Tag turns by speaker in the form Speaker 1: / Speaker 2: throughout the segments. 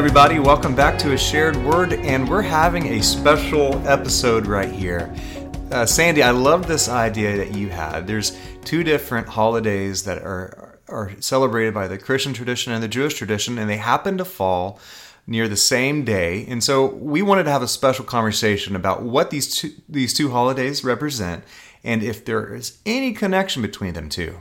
Speaker 1: Everybody. Welcome back to A Shared Word, and we're having a special episode right here. Uh, Sandy, I love this idea that you had. There's two different holidays that are are celebrated by the Christian tradition and the Jewish tradition, and they happen to fall near the same day. And so we wanted to have a special conversation about what these two these two holidays represent and if there is any connection between them two.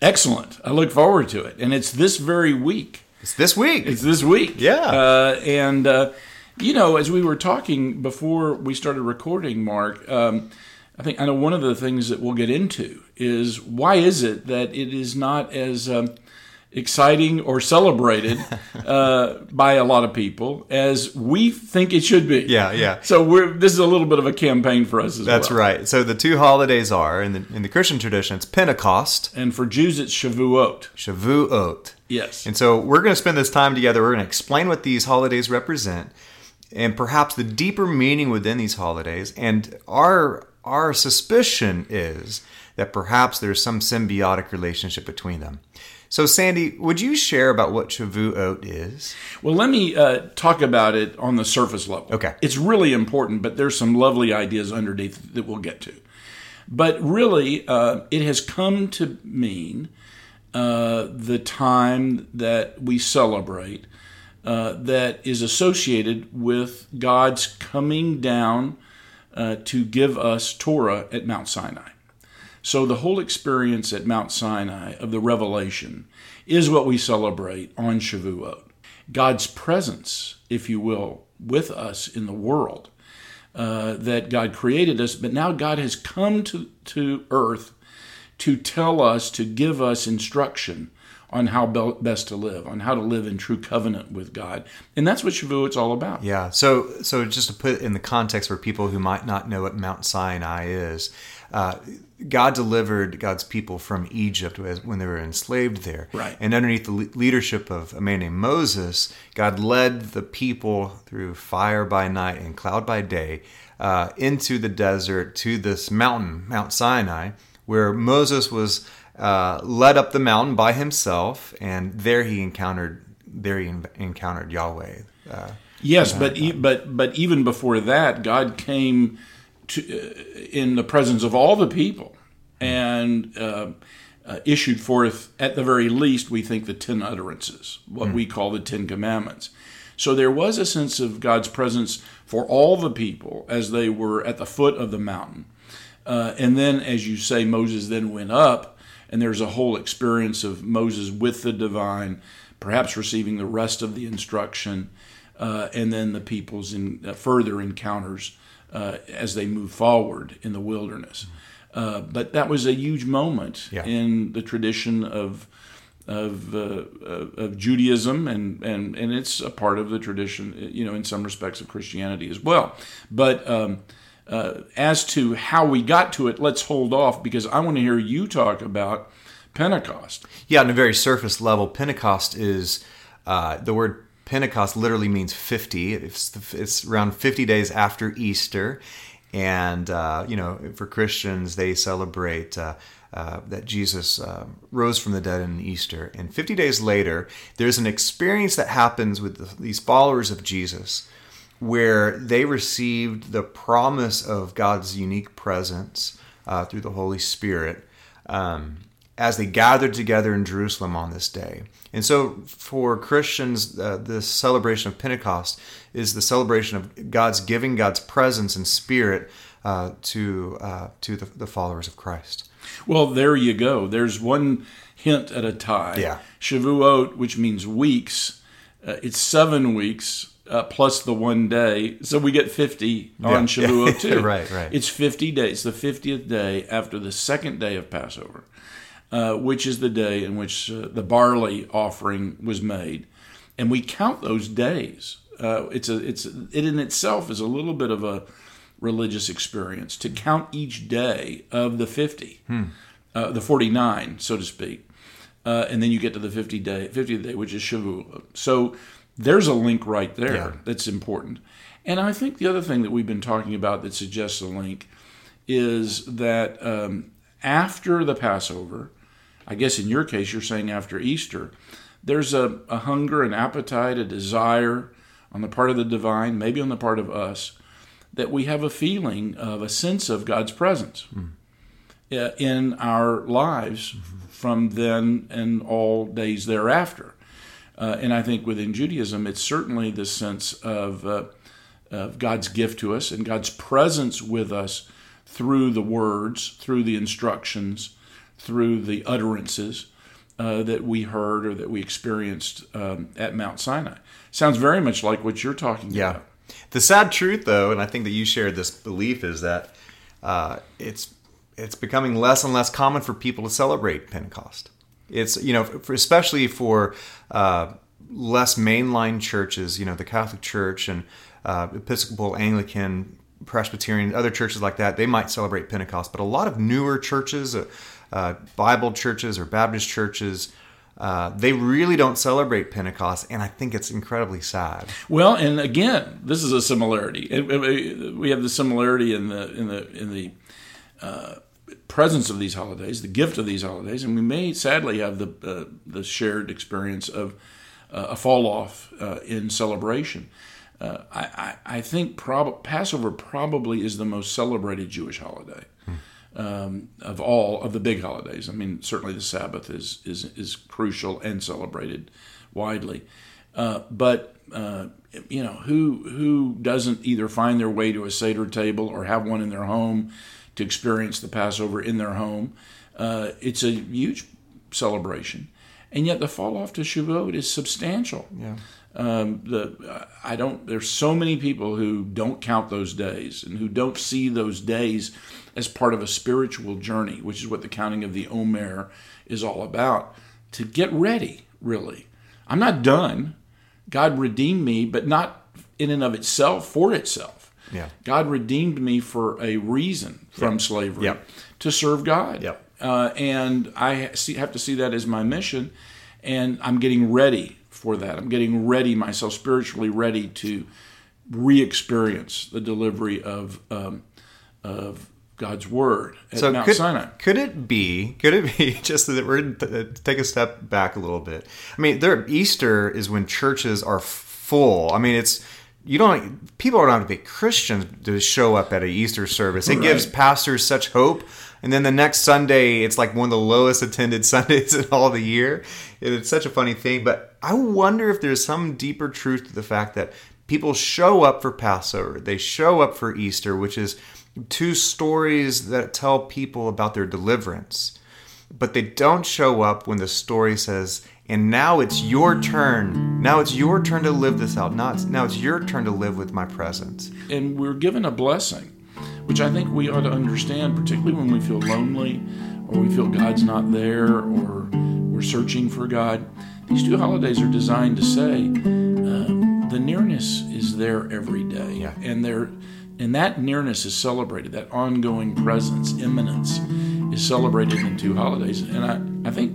Speaker 2: Excellent. I look forward to it. And it's this very week.
Speaker 1: It's this week.
Speaker 2: It's this week.
Speaker 1: Yeah.
Speaker 2: Uh, and, uh, you know, as we were talking before we started recording, Mark, um, I think I know one of the things that we'll get into is why is it that it is not as um, exciting or celebrated uh, by a lot of people as we think it should be.
Speaker 1: Yeah, yeah.
Speaker 2: So we're this is a little bit of a campaign for us as
Speaker 1: That's
Speaker 2: well.
Speaker 1: right. So the two holidays are in the in the Christian tradition, it's Pentecost,
Speaker 2: And for Jews, it's Shavuot.
Speaker 1: Shavuot.
Speaker 2: Yes.
Speaker 1: And so we're going to spend this time together. We're going to explain what these holidays represent and perhaps the deeper meaning within these holidays. And our our suspicion is that perhaps there's some symbiotic relationship between them. So, Sandy, would you share about what Shavuot is?
Speaker 2: Well, let me uh, talk about it on the surface level.
Speaker 1: Okay.
Speaker 2: It's really important, but there's some lovely ideas underneath that we'll get to. But really, uh, it has come to mean uh, the time that we celebrate uh, that is associated with God's coming down uh, to give us Torah at Mount Sinai. So the whole experience at Mount Sinai of the revelation is what we celebrate on Shavuot. God's presence, if you will, with us in the world. Uh, that God created us, but now God has come to, to earth to tell us, to give us instruction on how be- best to live, on how to live in true covenant with God. And that's what Shavuot's all about.
Speaker 1: Yeah. So, so just to put in the context for people who might not know what Mount Sinai is, uh, God delivered God's people from Egypt when they were enslaved there.
Speaker 2: Right.
Speaker 1: And underneath the leadership of a man named Moses, God led the people through fire by night and cloud by day uh, into the desert to this mountain, Mount Sinai, where Moses was uh, led up the mountain by himself, and there he encountered there he encountered Yahweh. Uh,
Speaker 2: yes, but e- but but even before that, God came to, uh, in the presence of all the people and uh, uh, issued forth, at the very least, we think the ten utterances, what mm. we call the Ten Commandments. So there was a sense of God's presence for all the people as they were at the foot of the mountain. Uh, and then, as you say, Moses then went up, and there's a whole experience of Moses with the divine, perhaps receiving the rest of the instruction, uh, and then the people's in, uh, further encounters uh, as they move forward in the wilderness. Uh, but that was a huge moment
Speaker 1: Yeah.
Speaker 2: in the tradition of of, uh, of Judaism, and, and and it's a part of the tradition, you know, in some respects of Christianity as well. But um, uh, as to how we got to it, let's hold off because I want to hear you talk about Pentecost.
Speaker 1: Yeah, on a very surface level, Pentecost is uh, the word Pentecost literally means 50. It's, it's around 50 days after Easter. And, uh, you know, for Christians, they celebrate uh, uh, that Jesus uh, rose from the dead in Easter. And 50 days later, there's an experience that happens with the, these followers of Jesus where they received the promise of God's unique presence uh, through the Holy Spirit. Um, as they gathered together in Jerusalem on this day. And so, for Christians, uh, this celebration of Pentecost is the celebration of God's giving God's presence and spirit uh, to uh, to the, the, followers of Christ.
Speaker 2: Well, there you go. There's one hint at a tie.
Speaker 1: Yeah.
Speaker 2: Shavuot, which means weeks, uh, it's seven weeks. Uh, plus the one day, so we get fifty on
Speaker 1: Yeah.
Speaker 2: Shavuot too.
Speaker 1: Right, right.
Speaker 2: It's fifty days, the fiftieth day after the second day of Passover. Uh, which is the day in which uh, the barley offering was made, and we count those days. Uh, it's a it's it in itself is a little bit of a religious experience to count each day of the fifty, uh, the forty nine, so to speak, uh, and then you get to the fifty day fiftieth day, which is Shavuot. So there's a link right there
Speaker 1: Yeah.
Speaker 2: that's important. And I think the other thing that we've been talking about that suggests a link is that um, after the Passover, I guess in your case you're saying after Easter, there's a, a hunger, an appetite, a desire on the part of the divine, maybe on the part of us, that we have a feeling of a sense of God's presence mm. in our lives mm-hmm. from then and all days thereafter. Uh, and I think within Judaism, it's certainly the sense of, uh, of God's gift to us and God's presence with us through the words, through the instructions, through the utterances uh, that we heard or that we experienced um, at Mount Sinai. Sounds very much like what you're talking
Speaker 1: yeah.
Speaker 2: about.
Speaker 1: The sad truth, though, and I think that you shared this belief, is that uh, it's it's becoming less and less common for people to celebrate Pentecost. It's you know, for, especially for uh, less mainline churches, you know, the Catholic Church and uh, Episcopal, Anglican, Presbyterian, other churches like that, they might celebrate Pentecost. But a lot of newer churches, uh, uh, Bible churches or Baptist churches, uh, they really don't celebrate Pentecost, and I think it's incredibly sad.
Speaker 2: Well, and again, this is a similarity. We have the similarity in the in the in the uh, presence of these holidays, the gift of these holidays, and we may sadly have the uh, the shared experience of uh, a fall off uh, in celebration. Uh, I, I, think prob- Passover probably is the most celebrated Jewish holiday um, of all of the big holidays. I mean, certainly the Sabbath is is is crucial and celebrated widely. Uh, but uh, you know, who who doesn't either find their way to a seder table or have one in their home to experience the Passover in their home? Uh, it's a huge celebration, and yet the fall off to Shavuot is substantial.
Speaker 1: Yeah.
Speaker 2: Um, the I don't. There's so many people who don't count those days and who don't see those days as part of a spiritual journey, which is what the counting of the Omer is all about. To get ready, really. I'm not done. God redeemed me, but not in and of itself for itself.
Speaker 1: Yeah.
Speaker 2: God redeemed me for a reason from yep. slavery
Speaker 1: yep.
Speaker 2: to serve God.
Speaker 1: Yep.
Speaker 2: Uh, and I see, have to see that as my mission, and I'm getting ready for that. I'm getting ready myself, spiritually ready to re-experience the delivery of um, of God's word at so Mount
Speaker 1: could,
Speaker 2: Sinai.
Speaker 1: Could it be? Could it be just that we're to take a step back a little bit? I mean, there Easter is when churches are full. I mean, it's you don't people are not be Christians to show up at an Easter service. It right. gives pastors such hope. And then the next Sunday, it's like one of the lowest attended Sundays in all the year. It's such a funny thing. But I wonder if there's some deeper truth to the fact that people show up for Passover, they show up for Easter, which is two stories that tell people about their deliverance. But they don't show up when the story says, and now it's your turn. Now it's your turn to live this out. Not, now it's your turn to live with my presence.
Speaker 2: And we're given a blessing, which I think we ought to understand, particularly when we feel lonely or we feel God's not there or we're searching for God. These two holidays are designed to say uh, the nearness is there every day.
Speaker 1: Yeah.
Speaker 2: And they're and that nearness is celebrated, that ongoing presence, immanence, is celebrated in two holidays. And I, I think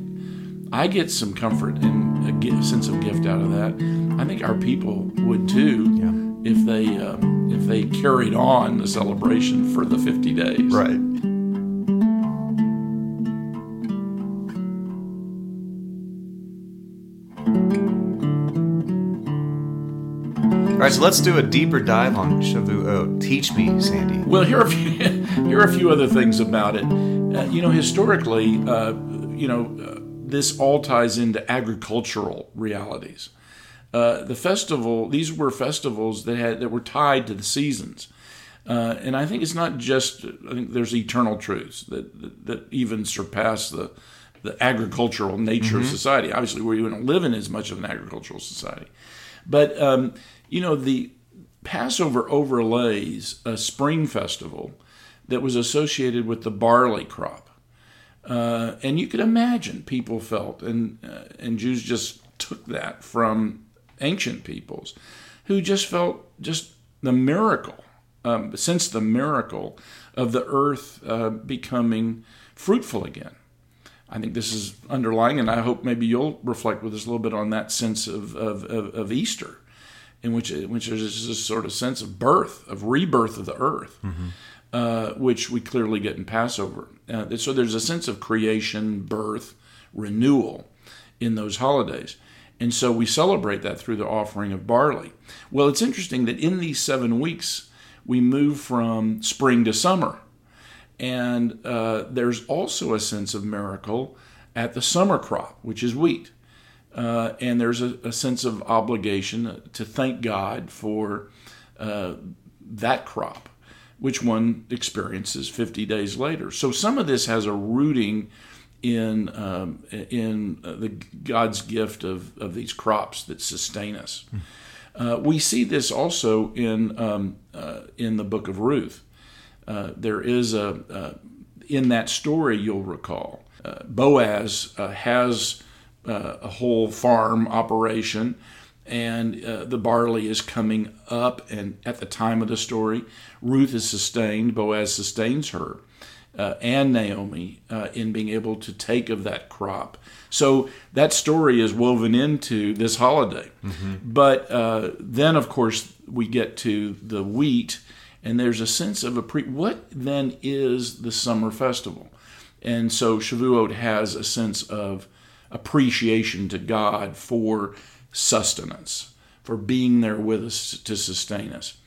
Speaker 2: I get some comfort and a sense of gift out of that. I think our people would too
Speaker 1: yeah.
Speaker 2: if they um, if they carried on the celebration for the 50 days.
Speaker 1: Right. All right, so let's do a deeper dive on Shavuot. Teach me, Sandy.
Speaker 2: Well, here are a few, here are a few other things about it. Uh, you know, historically, uh, you know, uh, this all ties into agricultural realities. Uh, the festival; these were festivals that had that were tied to the seasons. Uh, and I think it's not just. I think there's eternal truths that that, that even surpass the the agricultural nature mm-hmm. of society. Obviously, we don't live in as much of an agricultural society, but um, you know, the Passover overlays a spring festival that was associated with the barley crop. Uh, and you could imagine people felt, and, uh, and Jews just took that from ancient peoples who just felt just the miracle, um, since the miracle of the earth uh, becoming fruitful again. I think this is underlying, and I hope maybe you'll reflect with us a little bit on that sense of, of, of, of Easter in which which is this sort of sense of birth, of rebirth of the earth, mm-hmm. uh, which we clearly get in Passover. Uh, so there's a sense of creation, birth, renewal in those holidays. And so we celebrate that through the offering of barley. Well, it's interesting that in these seven weeks, we move from spring to summer. And uh, there's also a sense of miracle at the summer crop, which is wheat. Uh, and there's a, a, sense of obligation to thank God for uh, that crop, which one experiences 50 days later. So some of this has a rooting in um, in uh, the God's gift of, of these crops that sustain us. Uh, we see this also in um, uh, in the book of Ruth. Uh, there is a uh, in that story you'll recall uh, Boaz has a whole farm operation, and the barley is coming up. And at the time of the story, Ruth is sustained. Boaz sustains her uh, and Naomi uh, in being able to take of that crop. So that story is woven into this holiday. Mm-hmm. But uh, then, of course, we get to the wheat, and there's a sense of a pre. What then is the summer festival? And so Shavuot has a sense of appreciation to God for sustenance, for being there with us to sustain us.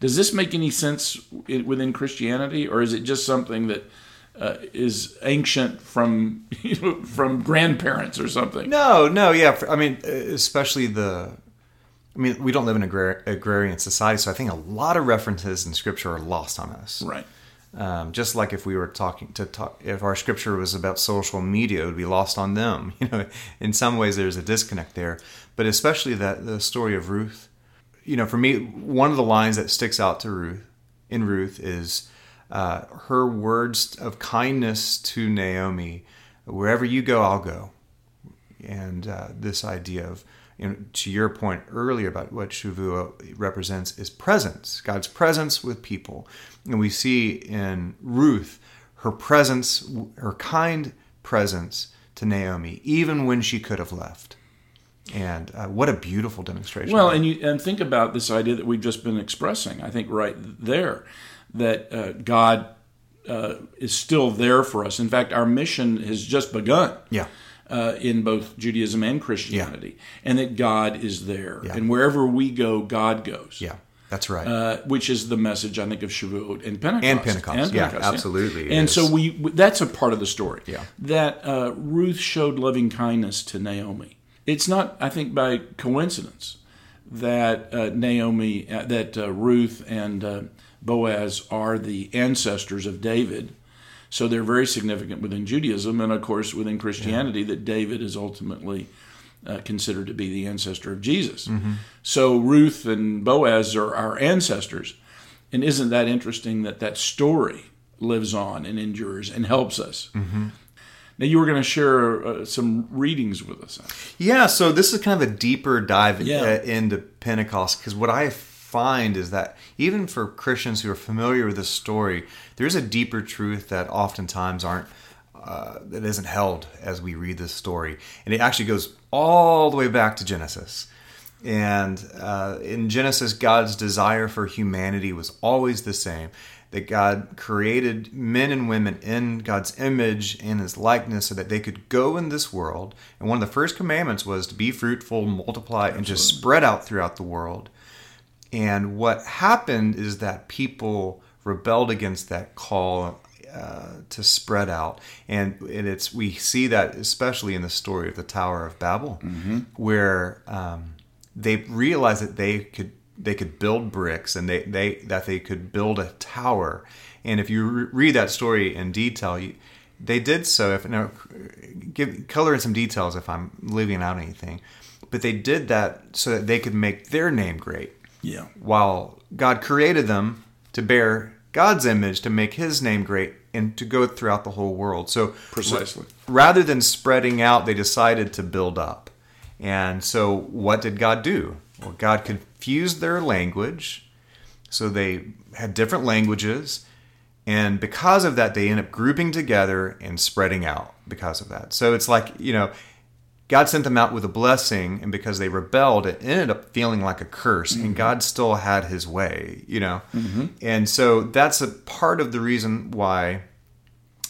Speaker 2: Does this make any sense within Christianity, or is it just something that uh, is ancient from you know, from grandparents or something?
Speaker 1: No, no, yeah. I mean, especially the. I mean, we don't live in an agrarian society, so I think a lot of references in Scripture are lost on us.
Speaker 2: Right.
Speaker 1: Um, just like if we were talking to talk, if our scripture was about social media, it would be lost on them. You know, in some ways, there's a disconnect there. But especially that the story of Ruth you know, for me, one of the lines that sticks out to Ruth in Ruth is uh, her words of kindness to Naomi. Wherever you go, I'll go. And uh, this idea of, you know, to your point earlier about what Shavuot represents is presence, God's presence with people. And we see in Ruth her presence, her kind presence to Naomi, even when she could have left. And uh, what a beautiful demonstration!
Speaker 2: Well, and you and think about this idea that we've just been expressing. I think right there that uh, God uh, is still there for us. In fact, our mission has just begun.
Speaker 1: Yeah.
Speaker 2: Uh, in both Judaism and Christianity, yeah. and that God is there, yeah. and wherever we go, God goes.
Speaker 1: Yeah, that's right.
Speaker 2: Uh, which is the message I think of Shavuot and Pentecost.
Speaker 1: And Pentecost, and Pentecost yeah, absolutely.
Speaker 2: And is. so we that's a part of the story.
Speaker 1: Yeah.
Speaker 2: That uh, Ruth showed loving kindness to Naomi, it's not, I think, by coincidence that uh, Naomi, uh, that uh, Ruth and uh, Boaz are the ancestors of David. So they're very significant within Judaism, and of course within Christianity, yeah. that David is ultimately uh, considered to be the ancestor of Jesus. Mm-hmm. So Ruth and Boaz are our ancestors, and isn't that interesting that that story lives on and endures and helps us? Mm-hmm. Now, you were going to share uh, some readings with us.
Speaker 1: Yeah, so this is kind of a deeper dive yeah. uh, into Pentecost because what I find is that even for Christians who are familiar with this story, there's a deeper truth that oftentimes aren't uh, that isn't held as we read this story, and it actually goes all the way back to Genesis. And uh, in Genesis, God's desire for humanity was always the same that God created men and women in God's image and his likeness so that they could go in this world. And one of the first commandments was to be fruitful, multiply, Absolutely. and just spread out throughout the world. And what happened is that people rebelled against that call uh, to spread out, and, and, it's we see that especially in the story of the Tower of Babel, mm-hmm. where um, they realized that they could they could build bricks and they, they that they could build a tower. And if you re- read that story in detail, you, they did so. If now, give color in some details if I'm leaving out anything, but they did that so that they could make their name great.
Speaker 2: Yeah.
Speaker 1: While God created them to bear God's image to make His name great and to go throughout the whole world. So
Speaker 2: precisely,
Speaker 1: rather than spreading out, they decided to build up. And so, what did God do? Well, God confused their language, so they had different languages, and because of that, they end up grouping together and spreading out because of that. So it's like, you know, God sent them out with a blessing, and because they rebelled, it ended up feeling like a curse, mm-hmm. and God still had his way, you know? Mm-hmm. And so that's a part of the reason why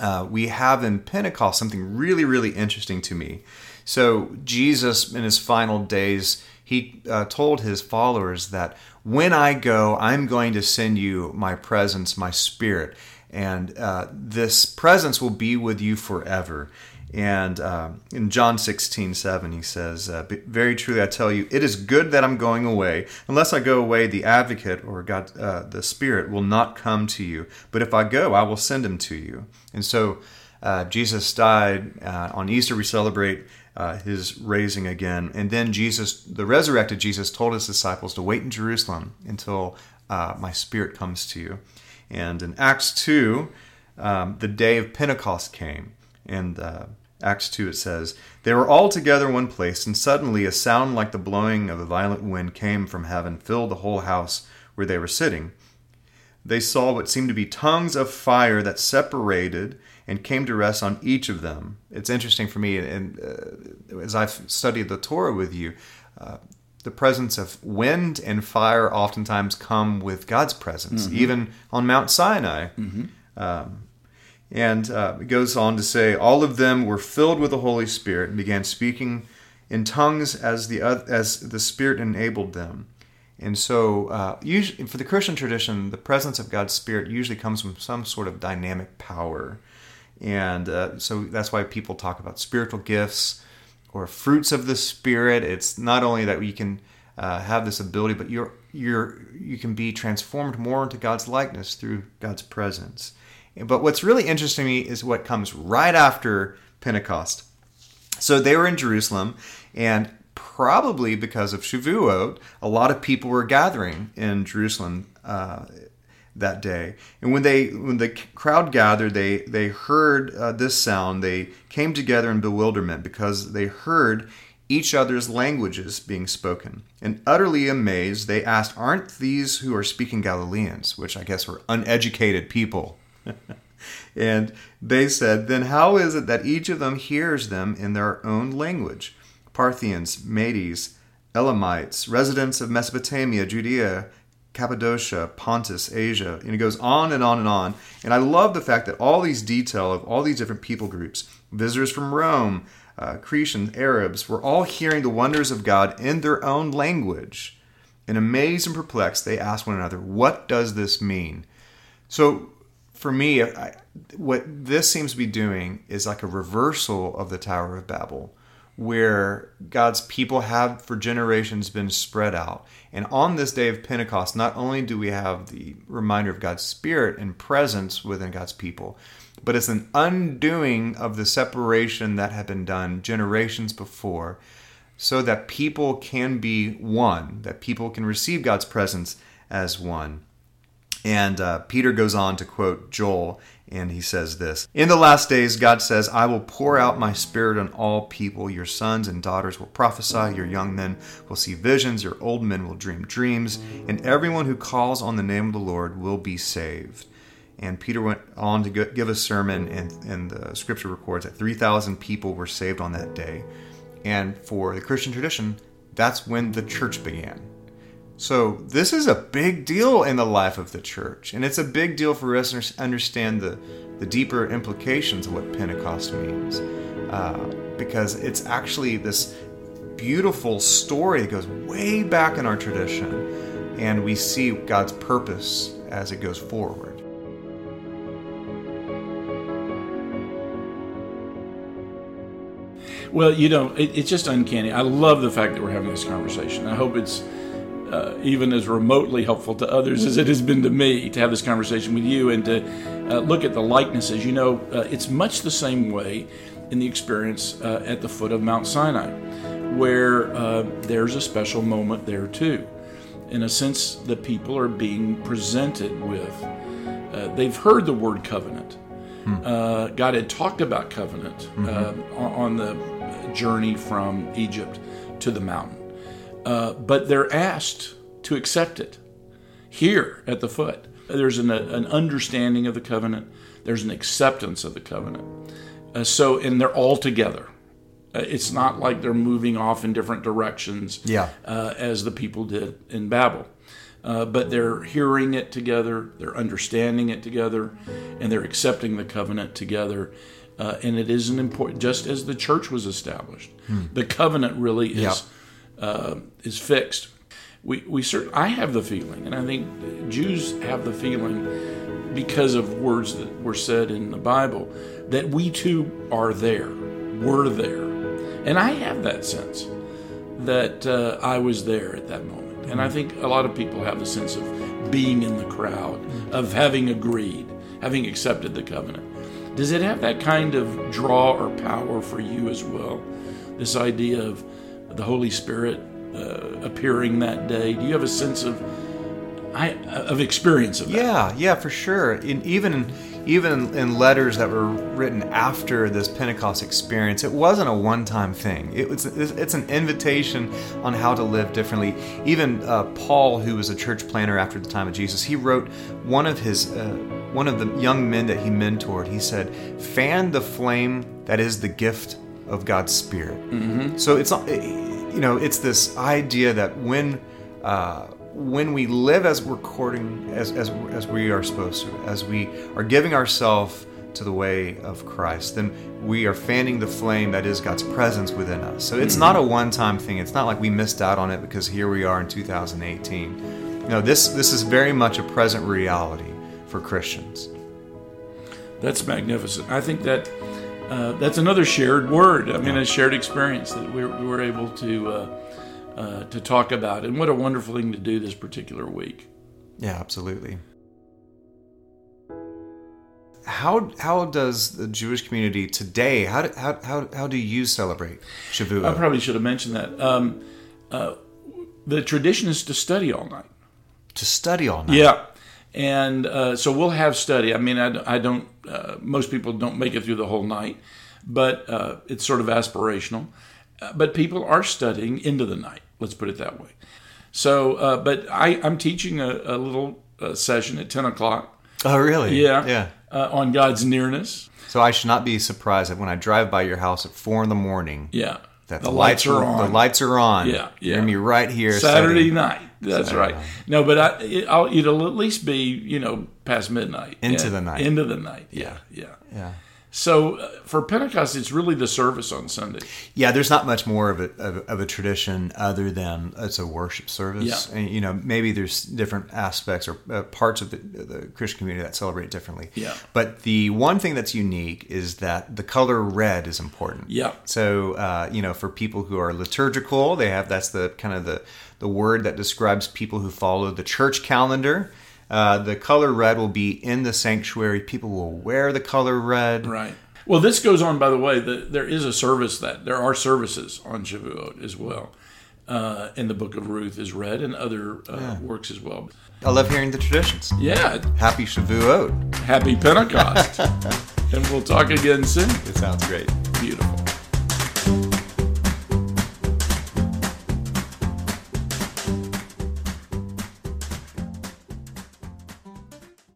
Speaker 1: uh, we have in Pentecost something really, really interesting to me. So Jesus, in his final days, he uh, told his followers that when I go, I'm going to send you my presence, my spirit, and uh, this presence will be with you forever. And uh, in John 16, 7, he says, uh, Very truly I tell you, it is good that I'm going away. Unless I go away, the advocate or God, uh, the Spirit will not come to you. But if I go, I will send him to you. And so uh, Jesus died. On Easter, we celebrate uh, his raising again. And then Jesus, the resurrected Jesus, told his disciples to wait in Jerusalem until my Spirit comes to you. And in Acts 2, um, the day of Pentecost came. And Acts 2, it says, They were all together in one place, and suddenly a sound like the blowing of a violent wind came from heaven, filled the whole house where they were sitting. They saw what seemed to be tongues of fire that separated and came to rest on each of them. It's interesting for me, and uh, as I've studied the Torah with you, uh, the presence of wind and fire oftentimes come with God's presence, mm-hmm. even on Mount Sinai. Mm-hmm. Um, and uh, it goes on to say, all of them were filled with the Holy Spirit and began speaking in tongues as the as the Spirit enabled them. And so, uh, usually, for the Christian tradition, the presence of God's Spirit usually comes from some sort of dynamic power. And uh, so that's why people talk about spiritual gifts or fruits of the Spirit. It's not only that we can uh, have this ability, but you're, you're, you can be transformed more into God's likeness through God's presence. But what's really interesting to me is what comes right after Pentecost. So they were in Jerusalem, and probably because of Shavuot, a lot of people were gathering in Jerusalem uh, that day. And when they when the crowd gathered, they they heard uh, this sound. They came together in bewilderment because they heard each other's languages being spoken. And utterly amazed, they asked, "Aren't these who are speaking Galileans?" Which I guess were uneducated people. and they said, Then how is it that each of them hears them in their own language? Parthians, Medes, Elamites, residents of Mesopotamia, Judea, Cappadocia, Pontus, Asia, and it goes on and on and on. And I love the fact that all these detail of all these different people groups, visitors from Rome, uh, Cretians, Arabs, were all hearing the wonders of God in their own language. And amazed and perplexed, they asked one another, What does this mean? So for me, I, what this seems to be doing is like a reversal of the Tower of Babel, where God's people have for generations been spread out. And on this day of Pentecost, not only do we have the reminder of God's Spirit and presence within God's people, but it's an undoing of the separation that had been done generations before so that people can be one, that people can receive God's presence as one. And uh, Peter goes on to quote Joel, and he says this In the last days, God says, I will pour out my spirit on all people. Your sons and daughters will prophesy, your young men will see visions, your old men will dream dreams, and everyone who calls on the name of the Lord will be saved. And Peter went on to give a sermon, and, and the scripture records that 3,000 people were saved on that day. And for the Christian tradition, that's when the church began. So this is a big deal in the life of the church, and it's a big deal for us to understand the, the deeper implications of what Pentecost means, uh, because it's actually this beautiful story that goes way back in our tradition, and we see God's purpose as it goes forward.
Speaker 2: Well, you know, it, it's just uncanny. I love the fact that we're having this conversation. I hope it's uh, even as remotely helpful to others as it has been to me to have this conversation with you and to uh, look at the likenesses. You know, uh, it's much the same way in the experience uh, at the foot of Mount Sinai, where uh, there's a special moment there too. In a sense, the people are being presented with, uh, they've heard the word covenant. Hmm. God had talked about covenant mm-hmm. on the journey from Egypt to the mountain. Uh, but they're asked to accept it here at the foot. There's an, an understanding of the covenant, there's an acceptance of the covenant. Uh, so, and they're all together. Uh, it's not like they're moving off in different directions
Speaker 1: yeah.
Speaker 2: Uh, as the people did in Babel. Uh, but they're hearing it together, they're understanding it together, and they're accepting the covenant together uh, and it is an important. Just as the church was established, the covenant really is
Speaker 1: Yep.
Speaker 2: Uh, is fixed. We we cert- I have the feeling, and I think Jews have the feeling because of words that were said in the Bible that we too are there, were there, and I have that sense that uh, I was there at that moment. And I think a lot of people have the sense of being in the crowd, of having agreed, having accepted the covenant. Does it have that kind of draw or power for you as well? This idea of the Holy Spirit uh, appearing that day. Do you have a sense of I, of experience of that?
Speaker 1: Yeah, yeah, for sure. In, even even in letters that were written after this Pentecost experience, it wasn't a one-time thing. It was it's an invitation on how to live differently. Even uh, Paul, who was a church planner after the time of Jesus, he wrote one of his uh, one of the young men that he mentored. He said, "Fan the flame that is the gift of God's Spirit." Mm-hmm. So it's not, eh, you know, it's this idea that when uh, when we live as we're courting, as, as, as we are supposed to, as we are giving ourselves to the way of Christ, then we are fanning the flame that is God's presence within us. So it's not a mm-hmm. one-time thing. It's not like we missed out on it because here we are in 2018. No, this this is very much a present reality for Christians.
Speaker 2: That's magnificent. I think that uh, that's another shared word. I mean, a shared experience that we, we were able to uh, uh, to talk about, and what a wonderful thing to do this particular week.
Speaker 1: Yeah, absolutely. How how does the Jewish community today? How do, how, how, how do you celebrate Shavuot?
Speaker 2: I probably should have mentioned that. Um, uh, the tradition is to study all night.
Speaker 1: to study all night.
Speaker 2: Yeah. And uh, so we'll have study. I mean, I, I don't, uh, most people don't make it through the whole night, but uh, it's sort of aspirational. Uh, but people are studying into the night, let's put it that way. So, uh, but I, I'm teaching a, a little uh, session at 10 o'clock.
Speaker 1: Oh, really?
Speaker 2: Yeah.
Speaker 1: Yeah.
Speaker 2: Uh, on God's nearness.
Speaker 1: So I should not be surprised that when I drive by your house at four in the morning,
Speaker 2: Yeah.
Speaker 1: that
Speaker 2: the lights are on.
Speaker 1: The lights are on.
Speaker 2: Yeah, yeah.
Speaker 1: You're gonna be right here
Speaker 2: Saturday
Speaker 1: studying.
Speaker 2: night. That's
Speaker 1: Saturday
Speaker 2: right. No, but I, it, I'll, it'll at least be you know past midnight
Speaker 1: Into
Speaker 2: Yeah,
Speaker 1: the night.
Speaker 2: Into the night. Yeah, yeah.
Speaker 1: Yeah.
Speaker 2: So uh, for Pentecost, it's really the service on Sunday.
Speaker 1: Yeah, there's not much more of a, of, of a tradition other than it's a worship service.
Speaker 2: Yeah.
Speaker 1: And, you know, maybe there's different aspects or uh, parts of the, the Christian community that celebrate differently.
Speaker 2: Yeah.
Speaker 1: But the one thing that's unique is that the color red is important.
Speaker 2: Yeah.
Speaker 1: So, uh, you know, for people who are liturgical, they have that's the kind of the, the word that describes people who follow the church calendar. Uh, the color red will be in the sanctuary. People will wear the color red.
Speaker 2: Right. Well, this goes on. By the way, the, there is a service that there are services on Shavuot as well. Uh, in the Book of Ruth is read, and other uh, works as well.
Speaker 1: I love hearing the traditions.
Speaker 2: Yeah.
Speaker 1: Happy Shavuot.
Speaker 2: Happy Pentecost, and we'll talk again soon.
Speaker 1: It sounds great.